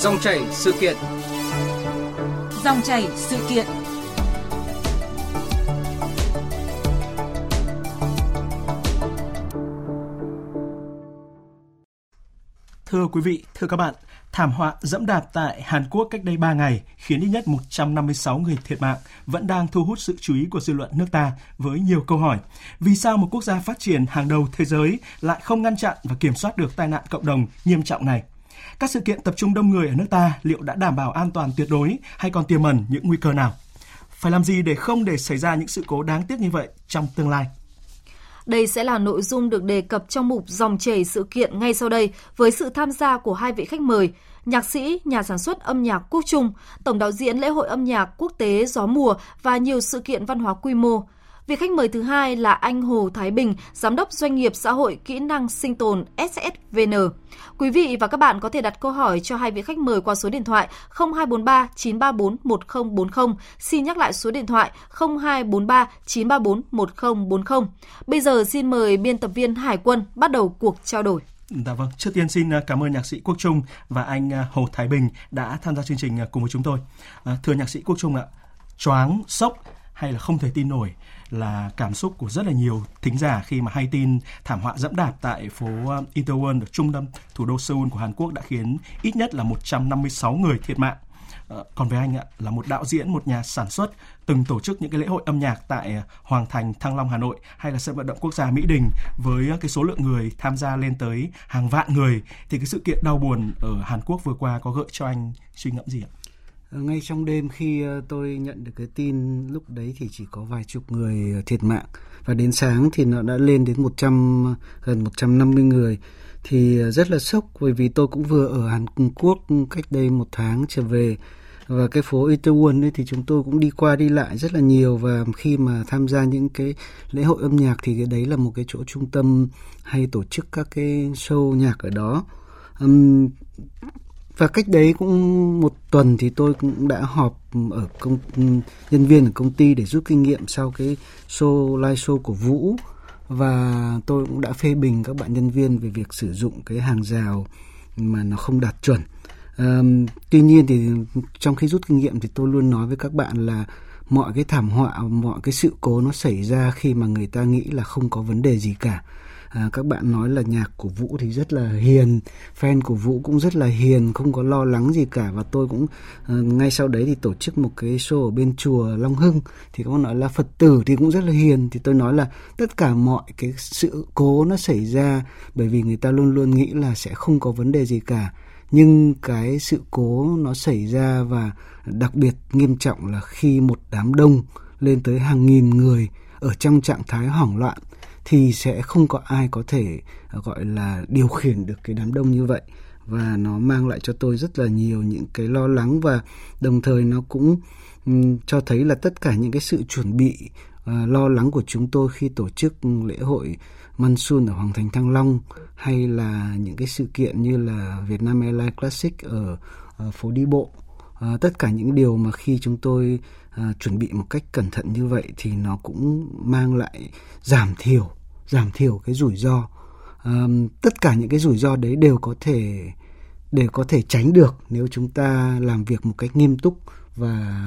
Dòng chảy sự kiện. Dòng chảy sự kiện. Thưa quý vị, thưa các bạn, thảm họa dẫm đạp tại Hàn Quốc cách đây 3 ngày khiến ít nhất 156 người thiệt mạng vẫn đang thu hút sự chú ý của dư luận nước ta với nhiều câu hỏi. Vì sao một quốc gia phát triển hàng đầu thế giới lại không ngăn chặn và kiểm soát được tai nạn cộng đồng nghiêm trọng này? Các sự kiện tập trung đông người ở nước ta liệu đã đảm bảo an toàn tuyệt đối hay còn tiềm ẩn những nguy cơ nào? Phải làm gì để không để xảy ra những sự cố đáng tiếc như vậy trong tương lai? Đây sẽ là nội dung được đề cập trong mục dòng chảy sự kiện ngay sau đây với sự tham gia của hai vị khách mời, nhạc sĩ, nhà sản xuất âm nhạc Quốc Trung, tổng đạo diễn lễ hội âm nhạc quốc tế Gió mùa và nhiều sự kiện văn hóa quy mô. Vị khách mời thứ hai là anh Hồ Thái Bình, giám đốc doanh nghiệp xã hội kỹ năng sinh tồn SSVN. Quý vị và các bạn có thể đặt câu hỏi cho hai vị khách mời qua số điện thoại 0243 934 1040. Xin nhắc lại số điện thoại 0243 934 1040. Bây giờ xin mời biên tập viên Hải Quân bắt đầu cuộc trao đổi. Dạ vâng, trước tiên xin à, cảm ơn nhạc sĩ Quốc Trung và anh à, Hồ Thái Bình đã tham gia chương trình à, cùng với chúng tôi. thưa nhạc sĩ Quốc Trung ạ, choáng, sốc hay là không thể tin nổi là cảm xúc của rất là nhiều thính giả khi mà hay tin thảm họa dẫm đạp tại phố ờ, Itaewon ở trung tâm thủ đô Seoul của Hàn Quốc đã khiến ít nhất là 156 người thiệt mạng. Ờ, còn với anh ạ, là một đạo diễn, một nhà sản xuất từng tổ chức những cái lễ hội âm nhạc tại ờ, Hoàng Thành, Thăng Long, Hà Nội hay là sân vận động quốc gia Mỹ Đình với cái số lượng người tham gia lên tới hàng vạn người thì cái sự kiện đau buồn ở Hàn Quốc vừa qua có gợi cho anh suy ngẫm gì ạ? Ngay trong đêm khi ờ, tôi nhận được cái tin lúc đấy thì chỉ có vài chục người ờ, thiệt mạng. Và đến sáng thì nó đã lên đến 100 ờ, gần 150 người. Thì rất là sốc bởi vì tôi cũng vừa ở Hàn Quốc cách đây một tháng trở về. Và cái phố Itaewon ấy thì chúng tôi cũng đi qua đi lại rất là nhiều. Và khi mà tham gia những cái lễ hội âm nhạc thì cái đấy là một cái chỗ trung tâm hay tổ chức các cái show nhạc ở đó. Um, và cách đấy cũng một tuần thì tôi cũng đã họp ở công nhân viên ở công ty để rút kinh nghiệm sau cái show live show của Vũ và tôi cũng đã phê bình các bạn nhân viên về việc sử dụng cái hàng rào mà nó không đạt chuẩn. À, tuy nhiên thì trong khi rút kinh nghiệm thì tôi luôn nói với các bạn là mọi cái thảm họa, mọi cái sự cố nó xảy ra khi mà người ta nghĩ là không có vấn đề gì cả à, các bạn nói là nhạc của vũ thì rất là hiền fan của vũ cũng rất là hiền không có lo lắng gì cả. Và tôi cũng à, ngay sau đấy thì tổ chức một cái show ở bên chùa long hưng. Thì các bạn nói là phật tử thì cũng rất là hiền. Thì tôi nói là tất cả mọi cái sự cố nó xảy ra bởi vì người ta luôn luôn nghĩ là sẽ không có vấn đề gì cả. Nhưng cái sự cố nó xảy ra và đặc biệt nghiêm trọng là khi một đám đông lên tới hàng nghìn người ở trong trạng thái hoảng loạn thì sẽ không có ai có thể à, gọi là điều khiển được cái đám đông như vậy. Và nó mang lại cho tôi rất là nhiều những cái lo lắng và đồng thời nó cũng um, cho thấy là tất cả những cái sự chuẩn bị uh, lo lắng của chúng tôi khi tổ chức lễ hội Monsoon ở Hoàng Thành Thăng Long hay là những cái sự kiện như là Việt Nam Airlines Classic ở, ở phố đi bộ à, tất cả những điều mà khi chúng tôi à, chuẩn bị một cách cẩn thận như vậy thì nó cũng mang lại giảm thiểu giảm thiểu cái rủi ro à, tất cả những cái rủi ro đấy đều có thể đều có thể tránh được nếu chúng ta làm việc một cách nghiêm túc và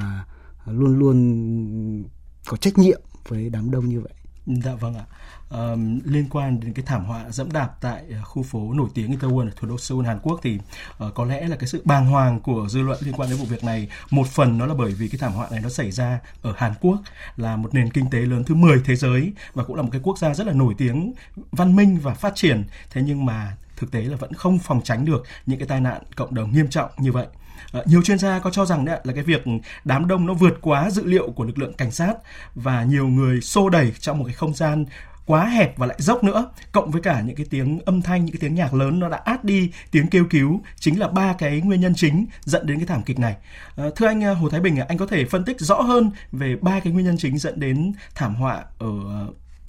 luôn luôn có trách nhiệm với đám đông như vậy. Dạ vâng ạ. Uh, liên quan đến cái thảm họa dẫm đạp tại ờ, khu phố nổi tiếng Itaewon ở thủ đô Seoul Hàn Quốc thì uh, có lẽ là cái sự bàng hoàng của dư luận liên quan đến vụ việc này một phần nó là bởi vì cái thảm họa này nó xảy ra ở Hàn Quốc là một nền kinh tế lớn thứ 10 thế giới và cũng là một cái quốc gia rất là nổi tiếng văn minh và phát triển. Thế nhưng mà thực tế là vẫn không phòng tránh được những cái tai nạn cộng đồng nghiêm trọng như vậy. Ờ, nhiều chuyên gia có cho rằng đấy là cái việc đám đông nó vượt quá dự liệu của lực lượng cảnh sát và nhiều người xô đẩy trong một cái không gian quá hẹp và lại dốc nữa cộng với cả những cái tiếng âm thanh những cái tiếng nhạc lớn nó đã át đi tiếng kêu cứu chính là ba cái nguyên nhân chính dẫn đến cái thảm kịch này. À, thưa anh ờ, Hồ Thái Bình anh có thể phân tích rõ hơn về ba cái nguyên nhân chính dẫn đến thảm họa ở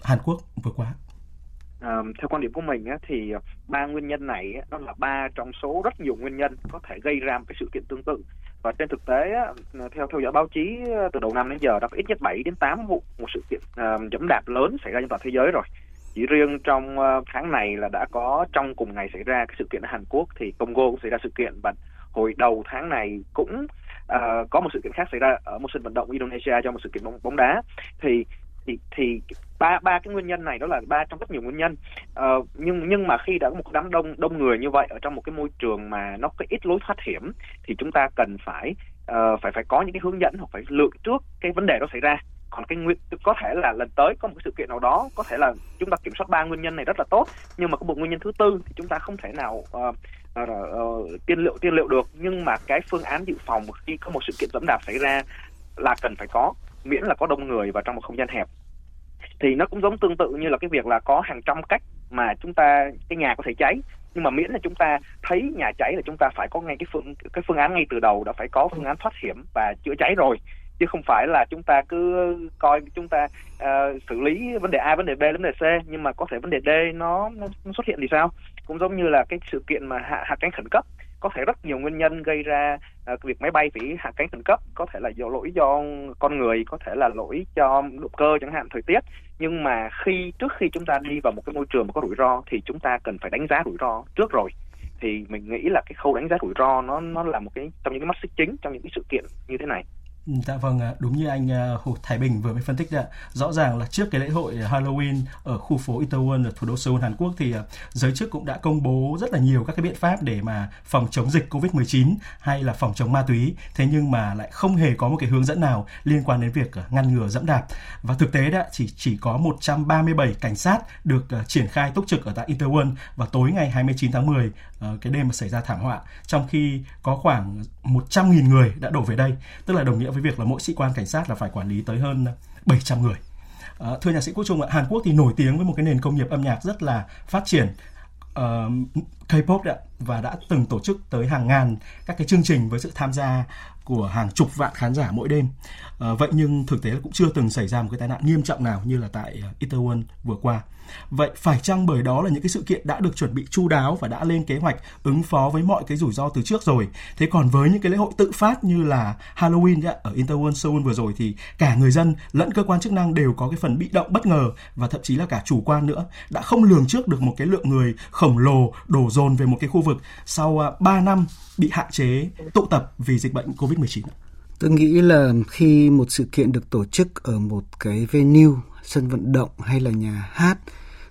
Hàn Quốc vừa qua? Theo quan điểm của mình á, thì ờ, ba nguyên nhân này á, nó là ba trong số rất nhiều nguyên nhân có thể gây ra một cái sự kiện tương tự. Và trên thực tế ờ, theo theo dõi báo chí ờ, từ đầu năm đến giờ đã có ít nhất 7 đến 8 vụ một sự kiện uh, dẫm đạp lớn xảy ra trên toàn thế giới rồi. Chỉ riêng trong tháng này là đã có trong cùng ngày xảy ra cái sự kiện ở Hàn Quốc thì Congo cũng xảy ra sự kiện và hồi đầu tháng này cũng uh, có một sự kiện khác xảy ra ở một sân vận động Indonesia cho một sự kiện bóng, bóng đá. Thì thì thì ba ba cái nguyên nhân này đó là ba trong rất nhiều nguyên nhân. Ờ, nhưng nhưng mà khi đã có một đám đông đông người như vậy ở trong một cái môi trường mà nó có ít lối thoát hiểm thì chúng ta cần phải uh, phải phải có những cái hướng dẫn hoặc phải lượng trước cái vấn đề đó xảy ra. Còn cái nguyên có thể là lần tới có một cái sự kiện nào đó có thể là chúng ta kiểm soát ba nguyên nhân này rất là tốt nhưng mà có một nguyên nhân thứ tư thì chúng ta không thể nào uh, uh, uh, tiên liệu tiên liệu được. Nhưng mà cái phương án dự phòng khi có một sự kiện dẫm đạp xảy ra là cần phải có miễn là có đông người và trong một không gian hẹp. Thì nó cũng giống tương tự như là cái việc là có hàng trăm cách mà chúng ta cái nhà có thể cháy. Nhưng mà miễn là chúng ta thấy nhà cháy là chúng ta phải có ngay cái phương cái phương án ngay từ đầu đã phải có phương án thoát hiểm và chữa cháy rồi. Chứ không phải là chúng ta cứ coi chúng ta uh, xử lý vấn đề A vấn đề B vấn đề C nhưng mà có thể vấn đề D nó, nó xuất hiện thì sao? Cũng giống như là cái sự kiện mà hạ hạ cánh khẩn cấp có thể rất nhiều nguyên nhân gây ra uh, việc máy bay bị hạ cánh khẩn cấp có thể là do lỗi do con người có thể là lỗi cho động cơ chẳng hạn thời tiết. Nhưng mà khi trước khi chúng ta đi vào một cái môi trường mà có rủi ro thì chúng ta cần phải đánh giá rủi ro trước rồi. Thì mình nghĩ là cái khâu đánh giá rủi ro nó nó là một cái trong những cái mắt xích chính trong những cái sự kiện như thế này. Dạ vâng, đúng như anh ờ, Hồ Thái Bình vừa mới phân tích ạ. Rõ ràng là trước cái lễ hội Halloween ở khu phố Itaewon ở thủ đô Seoul Hàn Quốc thì ờ, giới chức cũng đã công bố rất là nhiều các cái biện pháp để mà phòng chống dịch Covid-19 hay là phòng chống ma túy. Thế nhưng mà lại không hề có một cái hướng dẫn nào liên quan đến việc ờ, ngăn ngừa dẫm đạp. Và thực tế đã chỉ chỉ có 137 cảnh sát được triển khai túc trực ở tại Itaewon vào tối ngày 29 tháng 10 cái đêm mà xảy ra thảm họa trong khi có khoảng 100.000 người đã đổ về đây tức là đồng nghĩa với việc là mỗi sĩ quan cảnh sát là phải quản lý tới hơn 700 người. À, thưa nhạc sĩ Quốc Trung ạ, Hàn Quốc thì nổi tiếng với một cái nền công nghiệp âm nhạc rất là phát triển. Uh, K-pop ạ và đã từng tổ chức tới hàng ngàn các cái chương trình với sự tham gia của hàng chục vạn khán giả mỗi đêm. À, vậy nhưng thực tế là cũng chưa từng xảy ra một cái tai nạn nghiêm trọng nào như là tại ờ, Itaewon vừa qua. Vậy phải chăng bởi đó là những cái sự kiện đã được chuẩn bị chu đáo và đã lên kế hoạch ứng phó với mọi cái rủi ro từ trước rồi. Thế còn với những cái lễ hội tự phát như là Halloween ở Itaewon Seoul vừa rồi thì cả người dân lẫn cơ quan chức năng đều có cái phần bị động bất ngờ và thậm chí là cả chủ quan nữa đã không lường trước được một cái lượng người khổng lồ đổ dồn về một cái khu vực sau à, 3 năm bị hạn chế tụ tập vì dịch bệnh Covid-19. Tôi nghĩ là khi một sự kiện được tổ chức ở một cái venue, sân vận động hay là nhà hát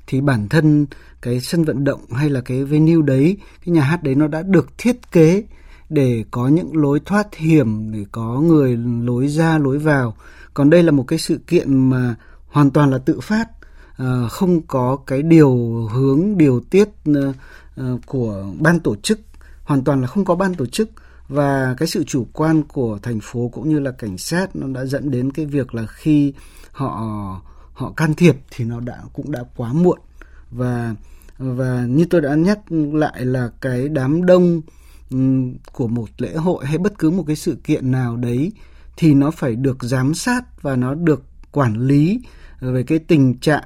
thì bản thân cái sân vận động hay là cái venue đấy, cái nhà hát đấy nó đã được thiết kế để có những lối thoát hiểm để có người lối ra lối vào. Còn đây là một cái sự kiện mà hoàn toàn là tự phát, Ờ, không có cái điều hướng điều tiết ờ, ờ, của ban tổ chức, hoàn toàn là không có ban tổ chức. Và cái sự chủ quan của thành phố cũng như là cảnh sát nó đã dẫn đến cái việc là khi họ họ can thiệp thì nó đã cũng đã quá muộn. Và và như tôi đã nhắc lại là cái đám đông ừ, của một lễ hội hay bất cứ một cái sự kiện nào đấy thì nó phải được giám sát và nó được quản lý về cái tình trạng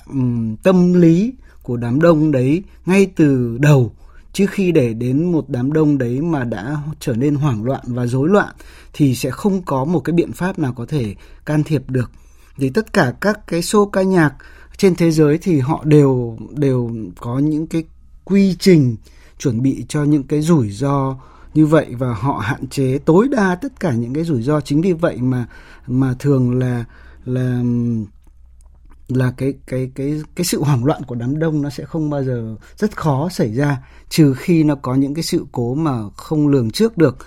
tâm lý của đám đông đấy ngay từ đầu, chứ khi để đến một đám đông đấy mà đã trở nên hoảng loạn và rối loạn thì sẽ không có một cái biện pháp nào có thể can thiệp được. Thì tất cả các cái show ca nhạc trên thế giới thì họ đều đều có những cái quy trình chuẩn bị cho những cái rủi ro như vậy và họ hạn chế tối đa tất cả những cái rủi ro. Chính vì vậy mà mà thường là là là cái cái cái cái sự hoảng loạn của đám đông nó sẽ không bao giờ rất khó xảy ra trừ khi nó có những cái sự cố mà không lường trước được.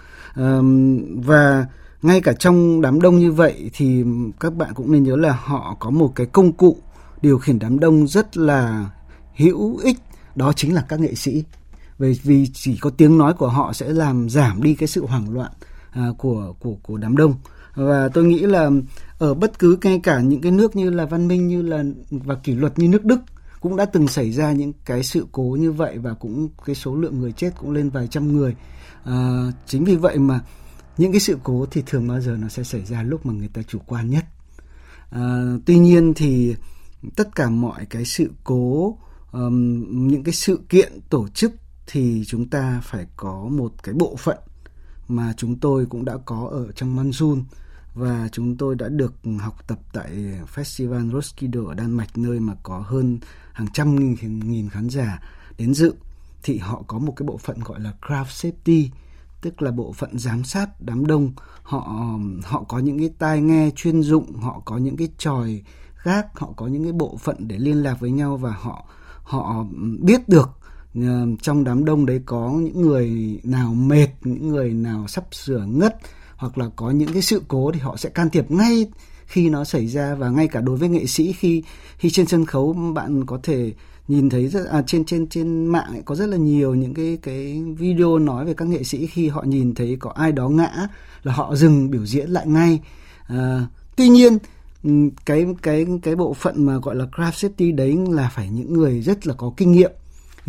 Và ngay cả trong đám đông như vậy thì các bạn cũng nên nhớ là họ có một cái công cụ điều khiển đám đông rất là hữu ích đó chính là các nghệ sĩ. Vì vì chỉ có tiếng nói của họ sẽ làm giảm đi cái sự hoảng loạn à, của của của đám đông và tôi nghĩ là ở bất cứ ngay cả những cái nước như là văn minh như là và kỷ luật như nước Đức cũng đã từng xảy ra những cái sự cố như vậy và cũng cái số lượng người chết cũng lên vài trăm người. À, chính vì vậy mà những cái sự cố thì thường bao giờ nó sẽ xảy ra lúc mà người ta chủ quan nhất. À, tuy nhiên thì tất cả mọi cái sự cố um, những cái sự kiện tổ chức thì chúng ta phải có một cái bộ phận mà chúng tôi cũng đã có ở trong Manjun và chúng tôi đã được học tập tại Festival Roskilde ở Đan Mạch nơi mà có hơn hàng trăm nghìn, nghìn khán giả đến dự. Thì họ có một cái bộ phận gọi là craft safety tức là bộ phận giám sát đám đông. Họ họ có những cái tai nghe chuyên dụng họ có những cái tròi gác họ có những cái bộ phận để liên lạc với nhau và họ họ biết được Ờ, trong đám đông đấy có những người nào mệt những người nào sắp sửa ngất hoặc là có những cái sự cố thì họ sẽ can thiệp ngay khi nó xảy ra. Và ngay cả đối với nghệ sĩ khi khi trên sân khấu bạn có thể nhìn thấy rất à, trên trên trên mạng ấy, có rất là nhiều những cái cái video nói về các nghệ sĩ khi họ nhìn thấy có ai đó ngã là họ dừng biểu diễn lại ngay. À, tuy nhiên cái cái cái bộ phận mà gọi là craft safety đấy là phải những người rất là có kinh nghiệm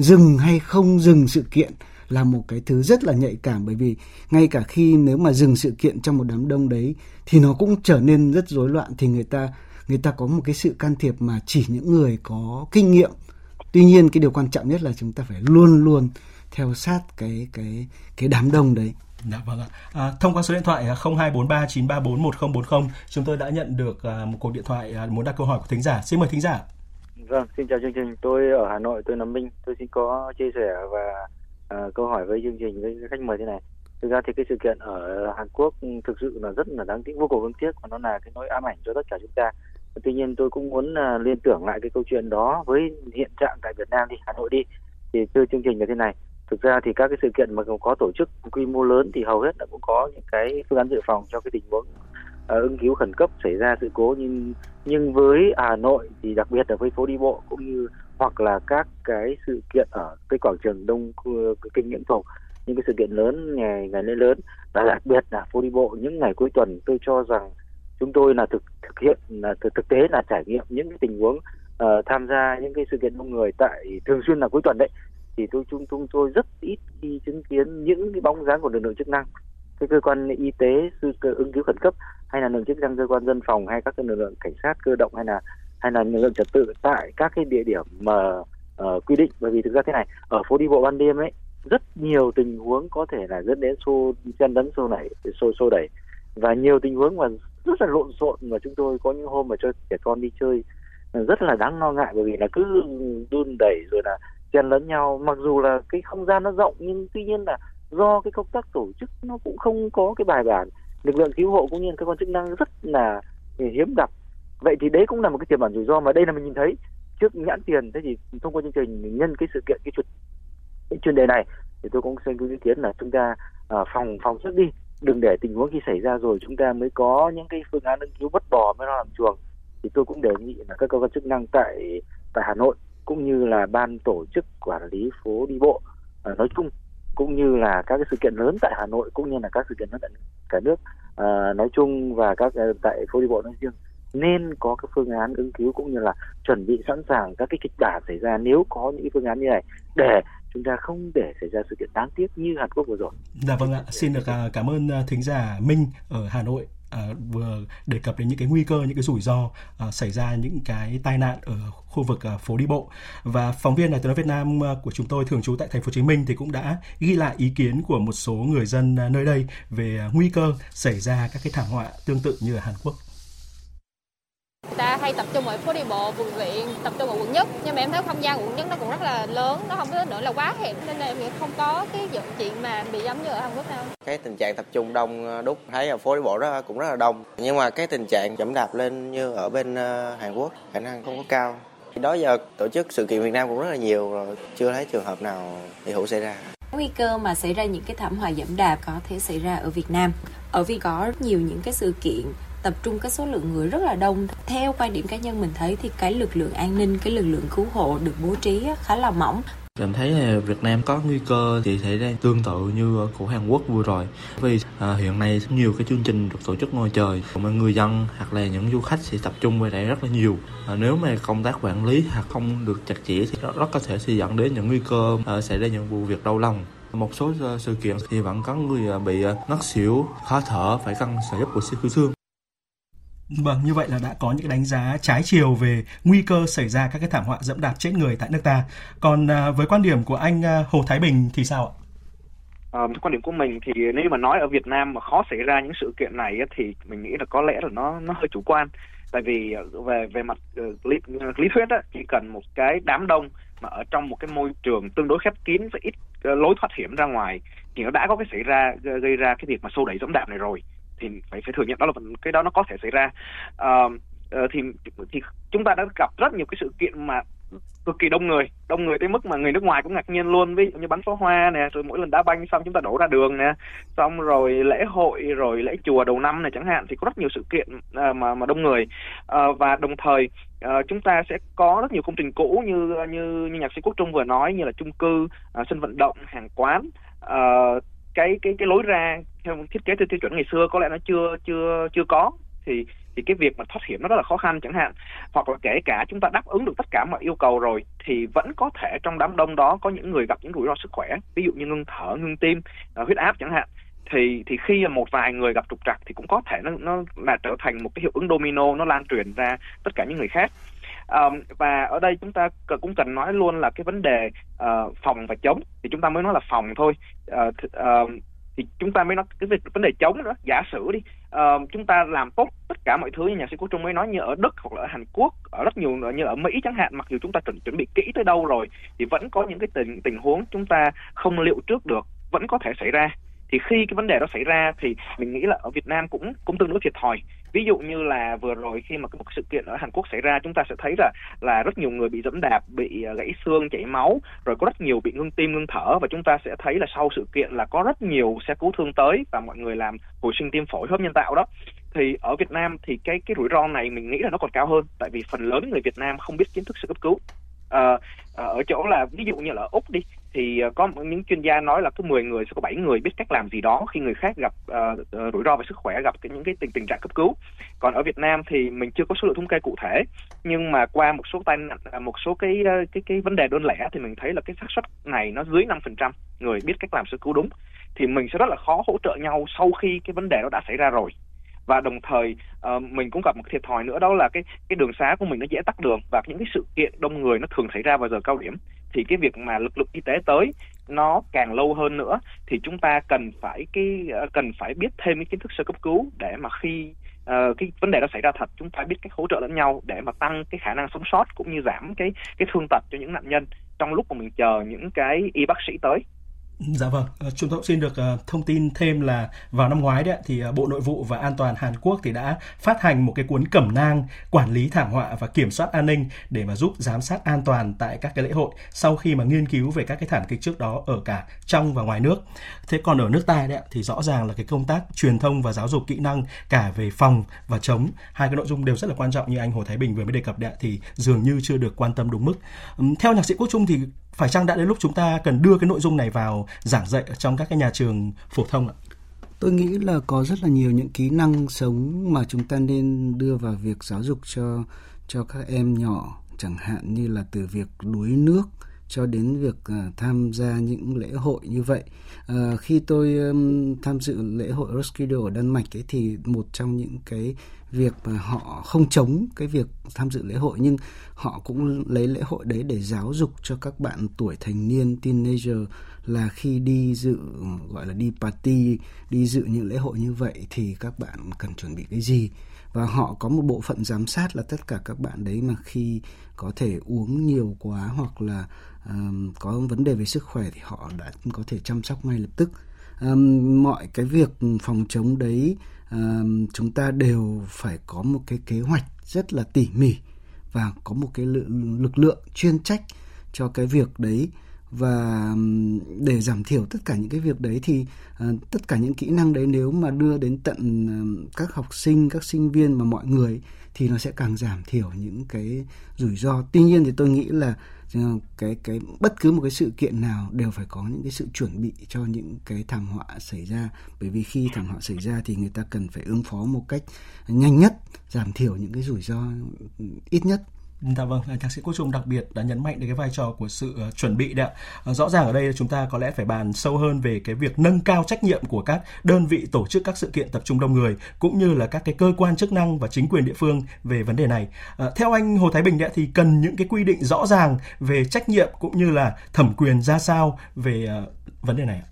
dừng hay không dừng sự kiện là một cái thứ rất là nhạy cảm bởi vì ngay cả khi nếu mà dừng sự kiện trong một đám đông đấy thì nó cũng trở nên rất rối loạn thì người ta người ta có một cái sự can thiệp mà chỉ những người có kinh nghiệm tuy nhiên cái điều quan trọng nhất là chúng ta phải luôn luôn theo sát cái cái cái đám đông đấy Dạ vâng ạ. À, thông qua số điện thoại à, 0243934140 chúng tôi đã nhận được à, một cuộc điện thoại à, muốn đặt câu hỏi của thính giả. Xin mời thính giả. Vâng, xin chào chương trình. Tôi ở Hà Nội, tôi là Minh. Tôi xin có chia sẻ và uh, câu hỏi với chương trình với khách mời thế này. Thực ra thì cái sự kiện ở Hàn Quốc thực sự là rất là đáng tiếc, vô cùng đáng tiếc và nó là cái nỗi ám ảnh cho tất cả chúng ta. Tuy nhiên tôi cũng muốn uh, liên tưởng lại cái câu chuyện đó với hiện trạng tại Việt Nam đi, Hà Nội đi. Thì thưa chương trình là thế này. Thực ra thì các cái sự kiện mà có tổ chức quy mô lớn thì hầu hết là cũng có những cái phương án dự phòng cho cái tình huống Ờ, ứng cứu khẩn cấp xảy ra sự cố nhưng nhưng với Hà Nội thì đặc biệt là với phố đi bộ cũng như hoặc là các cái sự kiện ở cái quảng trường Đông Kinh Nguyễn Phục những cái sự kiện lớn ngày ngày lễ lớn và đặc biệt là phố đi bộ những ngày cuối tuần tôi cho rằng chúng tôi là thực thực hiện là thực, thực tế là trải nghiệm những cái tình huống uh, tham gia những cái sự kiện đông người tại thường xuyên là cuối tuần đấy. Thì tôi chúng chúng tôi rất ít khi chứng kiến những cái bóng dáng của lực lượng chức năng. Cái cơ quan y tế sư ứng cứu khẩn cấp hay là lực lượng chức năng cơ quan dân phòng hay các lực lượng cảnh sát cơ động hay là hay là lực lượng trật tự tại các cái địa điểm mà uh, quy định? Bởi vì thực ra thế này ở phố đi bộ ban đêm ấy rất nhiều tình huống có thể là dẫn đến xô chen lấn xô này xô xô đẩy. Và nhiều tình huống mà rất là lộn xộn mà chúng tôi có những hôm mà cho trẻ con đi chơi rất là đáng lo ngại. Bởi vì là cứ đun đẩy rồi là chen lấn nhau. Mặc dù là cái không gian nó rộng nhưng tuy nhiên là do cái công tác tổ chức nó cũng không có cái bài bản lực lượng cứu hộ cũng như cơ quan chức năng rất là hiếm gặp. Vậy thì đấy cũng là một cái tiềm ẩn rủi ro mà đây là mình nhìn thấy. Trước nhãn tiền thế thì thông qua chương trình nhân cái sự kiện cái chuyên cái chuyên đề này thì tôi cũng xin ý kiến là chúng ta à, phòng phòng trước đi. Đừng để tình huống khi xảy ra rồi chúng ta mới có những cái phương án ứng cứu bất bò mới nó làm chuồng. Thì tôi cũng đề nghị là các cơ quan chức năng tại tại Hà Nội cũng như là ban tổ chức quản lý phố đi bộ à, nói chung cũng như là các cái sự kiện lớn tại Hà Nội cũng như là các sự kiện lớn tại cả nước uh, nói chung và các uh, tại phố đi bộ nói riêng. Nên có các phương án ứng cứu cũng như là chuẩn bị sẵn sàng các cái kịch bản xảy ra nếu có những phương án như này để chúng ta không để xảy ra sự kiện đáng tiếc như Hàn Quốc vừa rồi. Dạ vâng ạ, xin được ờ, cảm ơn thính giả Minh ở Hà Nội à, vừa đề cập đến những cái nguy cơ những cái rủi ro à, xảy ra những cái tai nạn ở khu vực à, phố đi bộ. Và phóng viên này từ nói Việt Nam à, của chúng tôi thường trú tại thành phố Hồ Chí Minh thì cũng đã ghi lại ý kiến của một số người dân à, nơi đây về à, nguy cơ xảy ra các cái thảm họa tương tự như ở Hàn Quốc ta hay tập trung ở phố đi bộ vườn viện tập trung ở quận nhất. Nhưng mà em thấy không gian quận nhất nó cũng rất là lớn nó không có nữa là quá hẹp nên là thì không có cái dựng chuyện mà bị giống như ở Hàn Quốc đâu. Cái tình trạng tập trung đông ờ, đúc thấy ở phố đi bộ đó cũng rất là đông. Nhưng mà cái tình trạng chậm đạp lên như ở bên ờ, Hàn Quốc khả năng không có cao. Đó giờ tổ chức sự kiện Việt Nam cũng rất là nhiều rồi chưa thấy trường hợp nào bị hữu xảy ra. Nguy cơ mà xảy ra những cái thảm họa dẫm đạp có thể xảy ra ở Việt Nam. Ở vì có rất nhiều những cái sự kiện tập trung cái số lượng người rất là đông theo quan điểm cá nhân mình thấy thì cái lực lượng an ninh cái lực lượng cứu hộ được bố trí khá là mỏng Cảm thấy à, Việt Nam có nguy cơ thì xảy ra tương tự như của Hàn Quốc vừa rồi. Vì à, hiện nay nhiều cái chương trình được tổ chức ngoài trời, mà người dân hoặc là những du khách sẽ tập trung về đây rất là nhiều. À, nếu mà công tác quản lý hoặc không được chặt chẽ thì rất, rất có thể sẽ dẫn đến những nguy cơ à, xảy ra những vụ việc đau lòng. Một số à, sự kiện thì vẫn có người à, bị ngất xỉu, khó thở, phải cần sự giúp của cứu thương. Vâng, như vậy là đã có những đánh giá trái chiều về nguy cơ xảy ra các cái thảm họa dẫm đạp chết người tại nước ta. Còn à, với quan điểm của anh à, Hồ Thái Bình thì sao ạ? À, quan điểm của mình thì nếu mà nói ở Việt Nam mà khó xảy ra những sự kiện này thì mình nghĩ là có lẽ là nó nó hơi chủ quan tại vì à, về về mặt uh, lý, lý thuyết á, chỉ cần một cái đám đông mà ở trong một cái môi trường tương đối khép kín với ít uh, lối thoát hiểm ra ngoài thì nó đã có cái xảy ra gây ra cái việc mà xô đẩy dẫm đạp này rồi thì phải phải thừa nhận đó là cái đó nó có thể xảy ra. Uh, thì thì chúng ta đã gặp rất nhiều cái sự kiện mà cực kỳ đông người đông người tới mức mà người nước ngoài cũng ngạc nhiên luôn. Ví dụ như bắn pháo hoa nè rồi mỗi lần đá banh xong chúng ta đổ ra đường nè xong rồi lễ hội rồi lễ chùa đầu năm này chẳng hạn thì có rất nhiều sự kiện uh, mà mà đông người. Uh, và đồng thời uh, chúng ta sẽ có rất nhiều công trình cũ như như như nhạc sĩ quốc trung vừa nói như là chung cư uh, sân vận động hàng quán. Uh, cái cái cái lối ra theo thiết kế theo tiêu chuẩn ngày xưa có lẽ nó chưa chưa chưa có. Thì thì cái việc mà thoát hiểm nó rất là khó khăn chẳng hạn. Hoặc là kể cả chúng ta đáp ứng được tất cả mọi yêu cầu rồi, thì vẫn có thể trong đám đông đó có những người gặp những rủi ro sức khỏe. Ví dụ như ngưng thở, ngưng tim ờ, huyết áp chẳng hạn. Thì thì khi một vài người gặp trục trặc thì cũng có thể nó nó là trở thành một cái hiệu ứng domino, nó lan truyền ra tất cả những người khác um, và ở đây chúng ta cũng cần nói luôn là cái vấn đề uh, phòng và chống. Thì chúng ta mới nói là phòng thôi. Uh, th- uh, thì chúng ta mới nói cái việc vấn đề chống đó giả sử đi. Uh, chúng ta làm tốt tất cả mọi thứ như nhà sĩ quốc trung mới nói như ở đức hoặc là ở hàn quốc ở rất nhiều như ở mỹ chẳng hạn mặc dù chúng ta chuẩn chuẩn bị kỹ tới đâu rồi thì vẫn có những cái tình tình huống chúng ta không liệu trước được vẫn có thể xảy ra thì khi cái vấn đề đó xảy ra thì mình nghĩ là ở Việt Nam cũng cũng tương đối thiệt thòi. Ví dụ như là vừa rồi khi mà một sự kiện ở Hàn Quốc xảy ra chúng ta sẽ thấy là là rất nhiều người bị dẫm đạp bị à, gãy xương chảy máu rồi có rất nhiều bị ngưng tim ngưng thở. Và chúng ta sẽ thấy là sau sự kiện là có rất nhiều xe cứu thương tới và mọi người làm hồi sinh tim phổi khớp nhân tạo đó. Thì ở Việt Nam thì cái cái rủi ro này mình nghĩ là nó còn cao hơn tại vì phần lớn người Việt Nam không biết kiến thức sơ cấp cứu. À, ở chỗ là ví dụ như là úc đi thì ờ, có những chuyên gia nói là cứ 10 người sẽ có 7 người biết cách làm gì đó khi người khác gặp uh, rủi ro về sức khỏe gặp cái, những cái tình tình trạng cấp cứu. Còn ở Việt Nam thì mình chưa có số liệu thống kê cụ thể nhưng mà qua một số tai nạn à, một số cái cái cái vấn đề đơn lẻ thì mình thấy là cái xác suất này nó dưới 5% người biết cách làm sơ cứu đúng. Thì mình sẽ rất là khó hỗ trợ nhau sau khi cái vấn đề đó đã xảy ra rồi. Và đồng thời uh, mình cũng gặp một thiệt thòi nữa đó là cái cái đường xá của mình nó dễ tắc đường và những cái sự kiện đông người nó thường xảy ra vào giờ cao điểm thì cái việc mà lực lượng y tế tới nó càng lâu hơn nữa thì chúng ta cần phải cái ờ, cần phải biết thêm cái kiến thức sơ cấp cứu để mà khi uh, cái vấn đề đó xảy ra thật chúng ta biết cách hỗ trợ lẫn nhau để mà tăng cái khả năng sống sót cũng như giảm cái cái thương tật cho những nạn nhân trong lúc mà mình chờ những cái y bác sĩ tới. Dạ vâng, ờ, chúng tôi xin được ờ, thông tin thêm là vào năm ngoái đấy thì ờ, Bộ Nội vụ và An toàn Hàn Quốc thì đã phát hành một cái cuốn cẩm nang quản lý thảm họa và kiểm soát an ninh để mà giúp giám sát an toàn tại các cái lễ hội sau khi mà nghiên cứu về các cái thảm kịch trước đó ở cả trong và ngoài nước. Thế còn ở nước ta đấy thì rõ ràng là cái công tác truyền thông và giáo dục kỹ năng cả về phòng và chống hai cái nội dung đều rất là quan trọng như anh Hồ Thái Bình vừa mới đề cập đấy thì dường như chưa được quan tâm đúng mức. Theo nhạc sĩ Quốc Trung thì phải chăng đã đến lúc chúng ta cần đưa cái nội dung này vào giảng dạy ở trong các cái nhà trường phổ thông ạ? Tôi nghĩ là có rất là nhiều những kỹ năng sống mà chúng ta nên đưa vào việc giáo dục cho cho các em nhỏ, chẳng hạn như là từ việc đuối nước cho đến việc uh, tham gia những lễ hội như vậy. Uh, khi tôi um, tham dự lễ hội Roskilde ở Đan Mạch ấy thì một trong những cái việc mà họ không chống cái việc tham dự lễ hội nhưng họ cũng lấy lễ hội đấy để giáo dục cho các bạn tuổi thành niên teenager là khi đi dự gọi là đi party đi dự những lễ hội như vậy thì các bạn cần chuẩn bị cái gì và họ có một bộ phận giám sát là tất cả các bạn đấy mà khi có thể uống nhiều quá hoặc là um, có vấn đề về sức khỏe thì họ đã có thể chăm sóc ngay lập tức. Um, mọi cái việc phòng chống đấy um, chúng ta đều phải có một cái kế hoạch rất là tỉ mỉ và có một cái lực lượng chuyên trách cho cái việc đấy. Và để giảm thiểu tất cả những cái việc đấy thì uh, tất cả những kỹ năng đấy nếu mà đưa đến tận uh, các học sinh các sinh viên mà mọi người thì nó sẽ càng giảm thiểu những cái rủi ro. Tuy nhiên thì tôi nghĩ là cái cái, bất cứ một cái sự kiện nào đều phải có những cái sự chuẩn bị cho những cái thảm họa xảy ra. Bởi vì khi thảm họa xảy ra thì người ta cần phải ứng phó một cách nhanh nhất, giảm thiểu những cái rủi ro ít nhất. Dạ vâng, ờ, nhạc sĩ Quốc Trung đặc biệt đã nhấn mạnh đến cái vai trò của sự uh, chuẩn bị đấy ạ. Ờ, rõ ràng ở đây chúng ta có lẽ phải bàn sâu hơn về cái việc nâng cao trách nhiệm của các đơn vị tổ chức các sự kiện tập trung đông người cũng như là các cái cơ quan chức năng và chính quyền địa phương về vấn đề này. Uh, theo anh Hồ Thái Bình đấy thì cần những cái quy định rõ ràng về trách nhiệm cũng như là thẩm quyền ra sao về uh, vấn đề này ạ?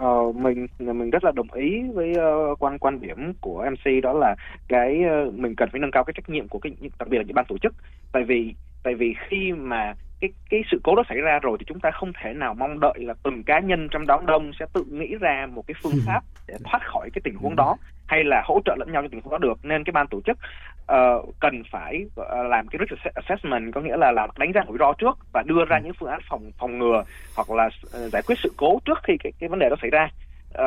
Uh, mình mình rất là đồng ý với uh, quan quan điểm của MC đó là cái uh, mình cần phải nâng cao cái trách nhiệm của cái đặc biệt là những ban tổ chức. Tại vì tại vì khi mà cái cái sự cố đó xảy ra rồi thì chúng ta không thể nào mong đợi là từng cá nhân trong đám đông sẽ tự nghĩ ra một cái phương pháp để thoát khỏi cái tình huống đó hay là hỗ trợ lẫn nhau trong tình huống đó được. Nên cái ban tổ chức uh, cần phải uh, làm cái risk assessment có nghĩa là làm đánh giá rủi ro trước và đưa ra những phương án phòng phòng ngừa hoặc là uh, giải quyết sự cố trước khi cái cái vấn đề đó xảy ra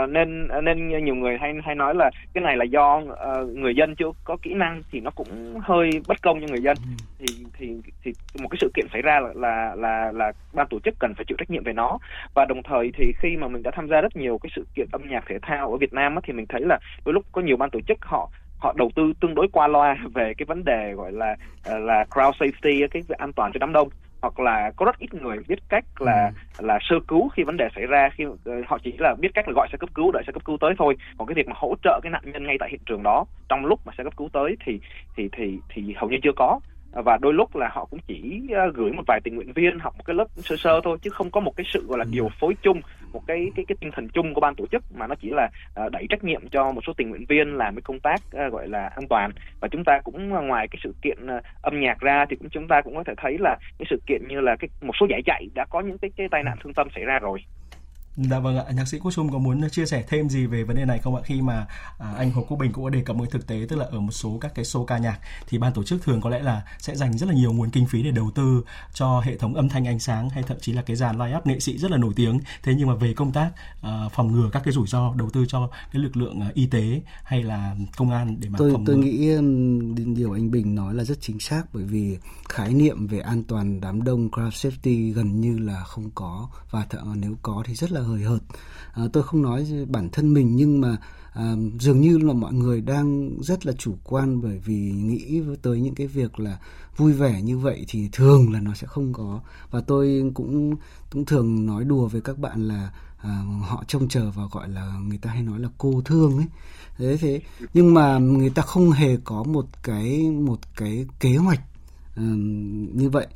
Uh, nên nên nhiều người hay hay nói là cái này là do uh, người dân chưa có kỹ năng thì nó cũng hơi bất công cho người dân. Ừ. thì thì thì một cái sự kiện xảy ra là là là là ban tổ chức cần phải chịu trách nhiệm về nó. Và đồng thời thì khi mà mình đã tham gia rất nhiều cái sự kiện âm nhạc thể thao ở Việt Nam á, thì mình thấy là đôi lúc có nhiều ban tổ chức họ họ đầu tư tương đối qua loa về cái vấn đề gọi là ờ, là crowd safety cái an toàn cho đám đông hoặc là có rất ít người biết cách là ừ. là sơ cứu khi vấn đề xảy ra khi uh, họ chỉ là biết cách là gọi xe cấp cứu đợi xe cấp cứu tới thôi còn cái việc mà hỗ trợ cái nạn nhân ngay tại hiện trường đó trong lúc mà xe cấp cứu tới thì thì thì thì hầu như chưa có và đôi lúc là họ cũng chỉ ờ, gửi một vài tình nguyện viên học một cái lớp sơ sơ thôi chứ không có một cái sự gọi là ừ. điều phối chung một cái cái cái tinh thần chung của ban tổ chức mà nó chỉ là uh, đẩy trách nhiệm cho một số tình nguyện viên làm cái công tác uh, gọi là an toàn. Và chúng ta cũng ờ, ngoài cái sự kiện uh, âm nhạc ra thì cũng chúng ta cũng có thể thấy là cái sự kiện như là cái một số giải chạy đã có những cái cái tai nạn thương tâm xảy ra rồi. Dạ vâng ạ, nhạc sĩ Quốc Trung có muốn chia sẻ thêm gì về vấn đề này không ạ? Khi mà à, anh Hồ Quốc Bình cũng có đề cập một thực tế tức là ở một số các cái show ca nhạc thì ban tổ chức thường có lẽ là sẽ dành rất là nhiều nguồn kinh phí để đầu tư cho hệ thống âm thanh ánh sáng hay thậm chí là cái dàn live up nghệ sĩ rất là nổi tiếng. Thế nhưng mà về công tác uh, phòng ngừa các cái rủi ro đầu tư cho cái lực lượng uh, y tế hay là công an để mà tôi phòng tôi ngừa. nghĩ điều anh Bình nói là rất chính xác bởi vì khái niệm về an toàn đám đông crowd safety gần như là không có và th- nếu có thì rất là hời hợt. À, tôi không nói bản thân mình nhưng mà à, dường như là mọi người đang rất là chủ quan bởi vì nghĩ tới những cái việc là vui vẻ như vậy thì thường là nó sẽ không có. Và tôi cũng cũng thường nói đùa với các bạn là à, họ trông chờ vào gọi là người ta hay nói là cô thương ấy. Thế thế nhưng mà người ta không hề có một cái một cái kế hoạch à, như vậy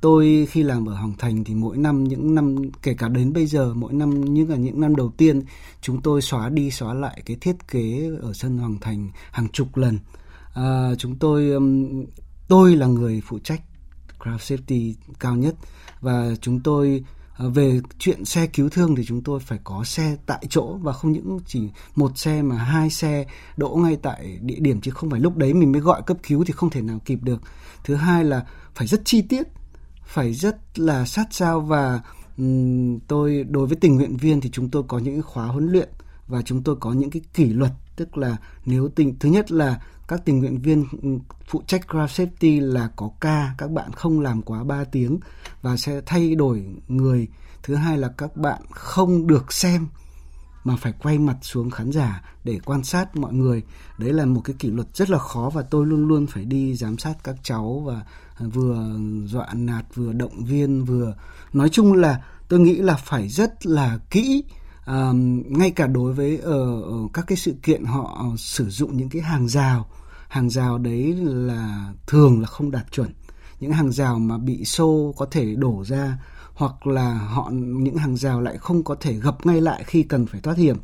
tôi khi làm ở Hoàng Thành thì mỗi năm những năm kể cả đến bây giờ mỗi năm như là những năm đầu tiên chúng tôi xóa đi xóa lại cái thiết kế ở sân Hoàng Thành hàng chục lần. À, chúng tôi tôi là người phụ trách crowd safety cao nhất và chúng tôi Ờ, về chuyện xe cứu thương thì chúng tôi phải có xe tại chỗ và không những chỉ một xe mà hai xe đỗ ngay tại địa điểm chứ không phải lúc đấy mình mới gọi cấp cứu thì không thể nào kịp được. Thứ hai là phải rất chi tiết phải rất là sát sao và um, tôi đối với tình nguyện viên thì chúng tôi có những khóa huấn luyện và chúng tôi có những cái kỷ luật. Tức là nếu tình thứ nhất là các tình nguyện viên ừ, phụ trách crowd safety là có ca các bạn không làm quá 3 tiếng và sẽ thay đổi người. Thứ hai là các bạn không được xem mà phải quay mặt xuống khán giả để quan sát mọi người. Đấy là một cái kỷ luật rất là khó và tôi luôn luôn phải đi giám sát các cháu và à, vừa dọa nạt vừa động viên vừa nói chung là tôi nghĩ là phải rất là kỹ à, ngay cả đối với ở, ở các cái sự kiện họ ờ, sử dụng những cái hàng rào hàng rào đấy là thường là không đạt chuẩn. Những hàng rào mà bị xô có thể đổ ra hoặc là họ những hàng rào lại không có thể gập ngay lại khi cần phải thoát hiểm.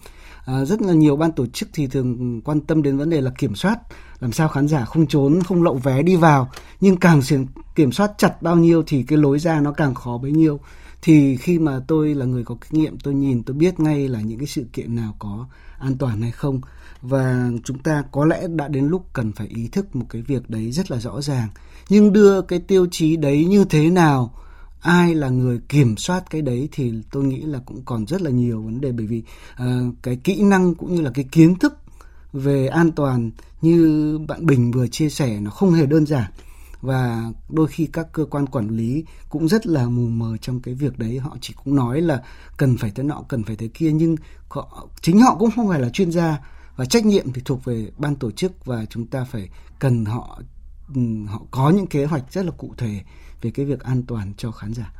À, rất là nhiều ban tổ chức thì thường quan tâm đến vấn đề là kiểm soát làm sao khán giả không trốn không lậu vé đi vào. Nhưng càng kiểm soát chặt bao nhiêu thì cái lối ra nó càng khó bấy nhiêu. Thì khi mà tôi là người có kinh nghiệm tôi nhìn tôi biết ngay là những cái sự kiện nào có an toàn hay không và chúng ta có lẽ đã đến lúc cần phải ý thức một cái việc đấy rất là rõ ràng. Nhưng đưa cái tiêu chí đấy như thế nào ai là người kiểm soát cái đấy thì tôi nghĩ là cũng còn rất là nhiều vấn đề. Bởi vì uh, cái kỹ năng cũng như là cái kiến thức về an toàn như bạn Bình vừa chia sẻ nó không hề đơn giản. Và đôi khi các cơ quan quản lý cũng rất là mù mờ trong cái việc đấy. Họ chỉ cũng nói là cần phải thế nọ cần phải thế kia nhưng họ, chính họ cũng không phải là chuyên gia và trách nhiệm thì thuộc về ban tổ chức và chúng ta phải cần họ ừ, họ có những kế hoạch rất là cụ thể về cái việc an toàn cho khán giả.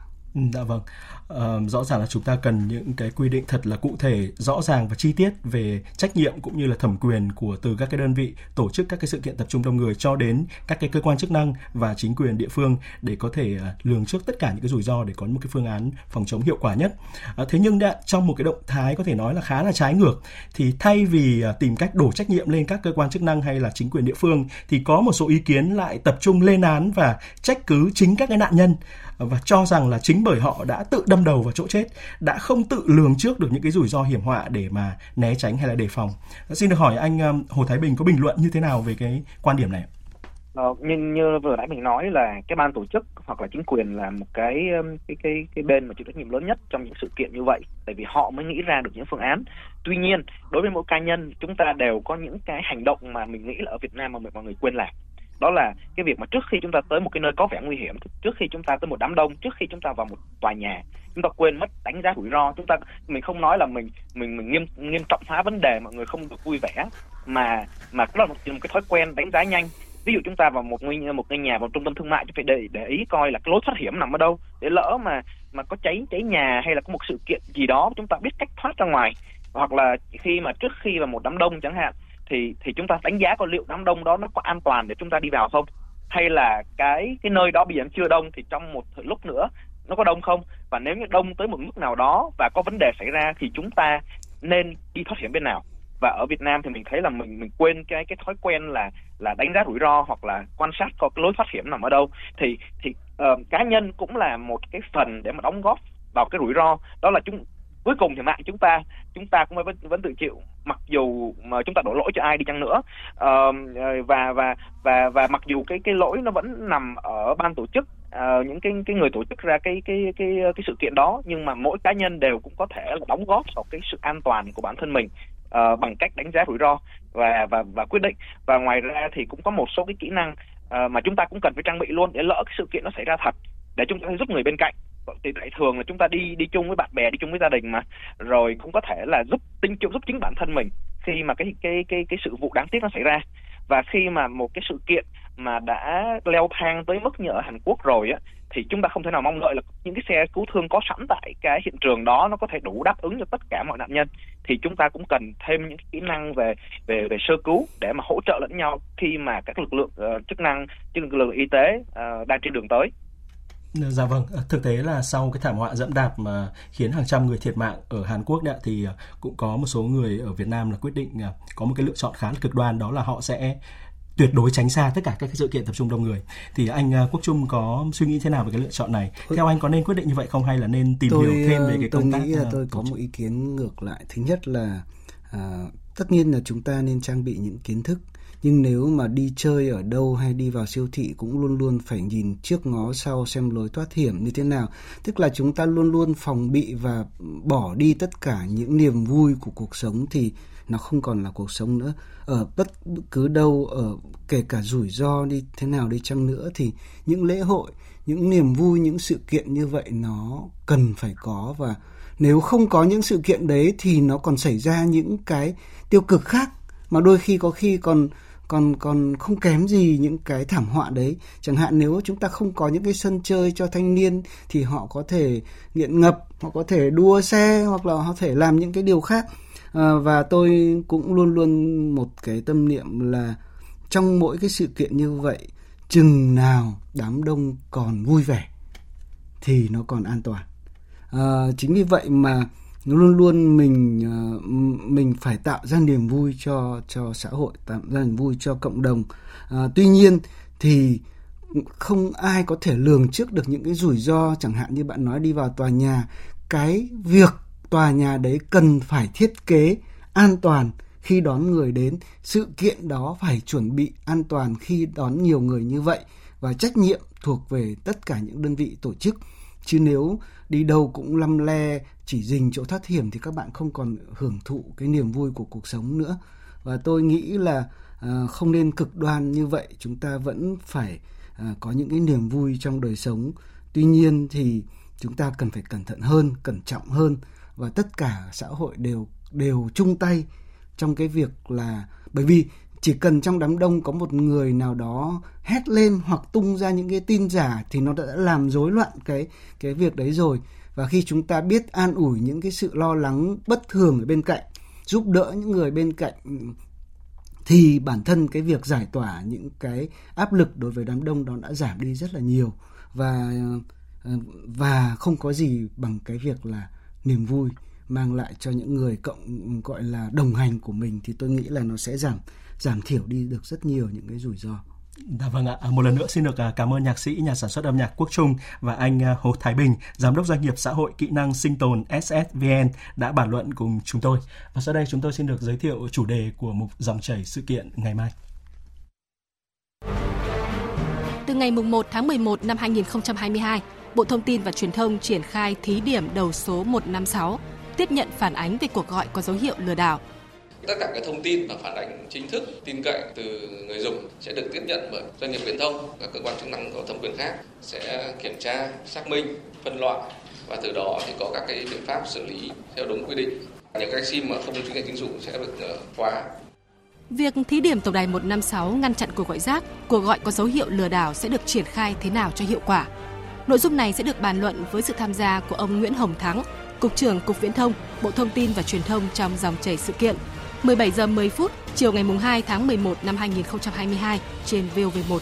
Dạ vâng. À, rõ ràng là chúng ta cần những cái quy định thật là cụ thể, rõ ràng và chi tiết về trách nhiệm cũng như là thẩm quyền của từ các cái đơn vị tổ chức các cái sự kiện tập trung đông người cho đến các cái cơ quan chức năng và chính quyền địa phương để có thể ờ, lường trước tất cả những cái rủi ro để có một cái phương án phòng chống hiệu quả nhất. À, thế nhưng đã, trong một cái động thái có thể nói là khá là trái ngược thì thay vì tìm cách đổ trách nhiệm lên các cơ quan chức năng hay là chính quyền địa phương thì có một số ý kiến lại tập trung lên án và trách cứ chính các cái nạn nhân và cho rằng là chính bởi họ đã tự đâm đầu vào chỗ chết, đã không tự lường trước được những cái rủi ro hiểm họa để mà né tránh hay là đề phòng. Xin được hỏi anh um, Hồ Thái Bình có bình luận như thế nào về cái quan điểm này? Ờ, như như vừa nãy mình nói là cái ban tổ chức hoặc là chính quyền là một cái um, cái cái cái bên mà chịu trách nhiệm lớn nhất trong những sự kiện như vậy tại vì họ mới nghĩ ra được những phương án tuy nhiên đối với mỗi cá nhân chúng ta đều có những cái hành động mà mình nghĩ là ở Việt Nam mà mọi người quên làm đó là cái việc mà trước khi chúng ta tới một cái nơi có vẻ nguy hiểm trước khi chúng ta tới một đám đông trước khi chúng ta vào một tòa nhà chúng ta quên mất đánh giá rủi ro chúng ta mình không nói là mình mình mình nghiêm nghiêm trọng hóa vấn đề mọi người không được vui vẻ mà mà đó là một, một cái thói quen đánh giá nhanh. Ví dụ chúng ta vào một ngôi một ngôi nhà vào trung tâm thương mại chúng phải để để ý coi là cái lối thoát hiểm nằm ở đâu để lỡ mà mà có cháy cháy nhà hay là có một sự kiện gì đó chúng ta biết cách thoát ra ngoài. Hoặc là khi mà trước khi vào một đám đông chẳng hạn thì thì chúng ta đánh giá coi liệu đám đông đó nó có an toàn để chúng ta đi vào không? Hay là cái cái nơi đó bây giờ chưa đông thì trong một thời lúc nữa nó có đông không? Và nếu như đông tới một mức nào đó và có vấn đề xảy ra thì chúng ta nên đi thoát hiểm bên nào? Và ở Việt Nam thì mình thấy là mình mình quên cái cái thói quen là là đánh giá rủi ro hoặc là quan sát có cái lối thoát hiểm nằm ở đâu. Thì thì uh, cá nhân cũng là một cái phần để mà đóng góp vào cái rủi ro. Đó là chúng cuối cùng thì mạng chúng ta chúng ta cũng vẫn vẫn tự chịu. Mặc dù mà chúng ta đổ lỗi cho ai đi chăng nữa. Uh, và và và và mặc dù cái cái lỗi nó vẫn nằm ở ban tổ chức uh, những cái cái người tổ chức ra cái cái cái cái sự kiện đó nhưng mà mỗi cá nhân đều cũng có thể là đóng góp vào cái sự an toàn của bản thân mình uh, bằng cách đánh giá rủi ro và và và quyết định. Và ngoài ra thì cũng có một số cái kỹ năng uh, mà chúng ta cũng cần phải trang bị luôn để lỡ cái sự kiện nó xảy ra thật để chúng ta giúp người bên cạnh. Vâng, thì tại thường là chúng ta đi đi chung với bạn bè đi chung với gia đình mà. Rồi cũng có thể là giúp tinh giúp chính bản thân mình khi mà cái cái cái cái sự vụ đáng tiếc nó xảy ra. Và khi mà một cái sự kiện mà đã leo thang tới mức như ở Hàn Quốc rồi á thì chúng ta không thể nào mong đợi là những cái xe cứu thương có sẵn tại cái hiện trường đó nó có thể đủ đáp ứng cho tất cả mọi nạn nhân. Thì chúng ta cũng cần thêm những kỹ năng về về về sơ cứu để mà hỗ trợ lẫn nhau khi mà các lực lượng uh, chức năng lực lượng y tế uh, đang trên đường tới. Dạ vâng, thực tế là sau cái thảm họa dẫm đạp mà khiến hàng trăm người thiệt mạng ở Hàn Quốc đã thì à, cũng có một số người ở Việt Nam là quyết định à, có một cái lựa chọn khá là cực đoan đó là họ sẽ tuyệt đối tránh xa tất cả các sự kiện tập trung đông người. Thì anh à, Quốc Trung có suy nghĩ thế nào về cái lựa chọn này? Theo anh có nên quyết định như vậy không hay là nên tìm tôi, hiểu thêm về cái tôi công tác nghĩ là tôi có một ý kiến ngược lại. Thứ nhất là à, tất nhiên là chúng ta nên trang bị những kiến thức nhưng nếu mà đi chơi ở đâu hay đi vào siêu thị cũng luôn luôn phải nhìn trước ngó sau xem lối thoát hiểm như thế nào. Tức là chúng ta luôn luôn phòng bị và bỏ đi tất cả những niềm vui của cuộc sống thì nó không còn là cuộc sống nữa. Ở bất cứ đâu, ở kể cả rủi ro đi thế nào đi chăng nữa thì những lễ hội, những niềm vui, những sự kiện như vậy nó cần phải có. Và nếu không có những sự kiện đấy thì nó còn xảy ra những cái tiêu cực khác mà đôi khi có khi còn còn còn không kém gì những cái thảm họa đấy. Chẳng hạn nếu chúng ta không có những cái sân chơi cho thanh niên thì họ có thể nghiện ngập họ có thể đua xe hoặc là họ thể làm những cái điều khác. À, và tôi cũng luôn luôn một cái tâm niệm là trong mỗi cái sự kiện như vậy chừng nào đám đông còn vui vẻ thì nó còn an toàn. À, chính vì vậy mà luôn luôn mình ờ, mình phải tạo ra niềm vui cho cho xã hội tạo ra niềm vui cho cộng đồng. À, tuy nhiên thì không ai có thể lường trước được những cái rủi ro chẳng hạn như bạn nói đi vào tòa nhà. Cái việc tòa nhà đấy cần phải thiết kế an toàn khi đón người đến. Sự kiện đó phải chuẩn bị an toàn khi đón nhiều người như vậy và trách nhiệm thuộc về tất cả những đơn vị tổ chức. Chứ nếu đi đâu cũng lăm le chỉ dình chỗ thoát hiểm thì các bạn không còn hưởng thụ cái niềm vui của cuộc sống nữa. Và tôi nghĩ là à, không nên cực đoan như vậy chúng ta vẫn phải à, có những cái niềm vui trong đời sống. Tuy nhiên thì chúng ta cần phải cẩn thận hơn cẩn trọng hơn và tất cả xã hội đều đều chung tay trong cái việc là bởi vì chỉ cần trong đám đông có một người nào đó hét lên hoặc tung ra những cái tin giả thì nó đã làm rối loạn cái cái việc đấy rồi. Và khi chúng ta biết an ủi những cái sự lo lắng bất thường ở bên cạnh, giúp đỡ những người bên cạnh, thì bản thân cái việc giải tỏa những cái áp lực đối với đám đông đó đã giảm đi rất là nhiều. Và ờ, và không có gì bằng cái việc là niềm vui mang lại cho những người cộng, gọi là đồng hành của mình thì tôi nghĩ là nó sẽ giảm giảm thiểu đi được rất nhiều những cái rủi ro. Dạ vâng ạ, à, một lần nữa xin được à, cảm ơn nhạc sĩ, nhà sản xuất âm nhạc Quốc Trung và anh à, Hồ Thái Bình, giám đốc doanh nghiệp xã hội kỹ năng sinh tồn SSVN đã bàn luận cùng chúng tôi. Và sau đây chúng tôi xin được giới thiệu chủ đề của mục dòng chảy sự kiện ngày mai. Từ ngày 1 tháng 11 năm 2022, Bộ Thông tin và Truyền thông triển khai thí điểm đầu số 156 tiếp nhận phản ánh về cuộc gọi có dấu hiệu lừa đảo tất cả các thông tin và phản ánh chính thức tin cậy từ người dùng sẽ được tiếp nhận bởi doanh nghiệp viễn thông các cơ quan chức năng có thẩm quyền khác sẽ kiểm tra xác minh phân loại và từ đó thì có các cái biện pháp xử lý theo đúng quy định. Những cái sim mà không chứng nhận chính chủ sẽ được ờ, khóa Việc thí điểm tổng đài 156 ngăn chặn cuộc gọi rác, cuộc gọi có dấu hiệu lừa đảo sẽ được triển khai thế nào cho hiệu quả? Nội dung này sẽ được bàn luận với sự tham gia của ông Nguyễn Hồng Thắng, Cục trưởng Cục Viễn thông, Bộ Thông tin và Truyền thông trong dòng chảy sự kiện. 17 giờ 10 phút, chiều ngày 2 tháng 11 năm 2022 trên VOV1.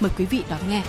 Mời quý vị đón nghe.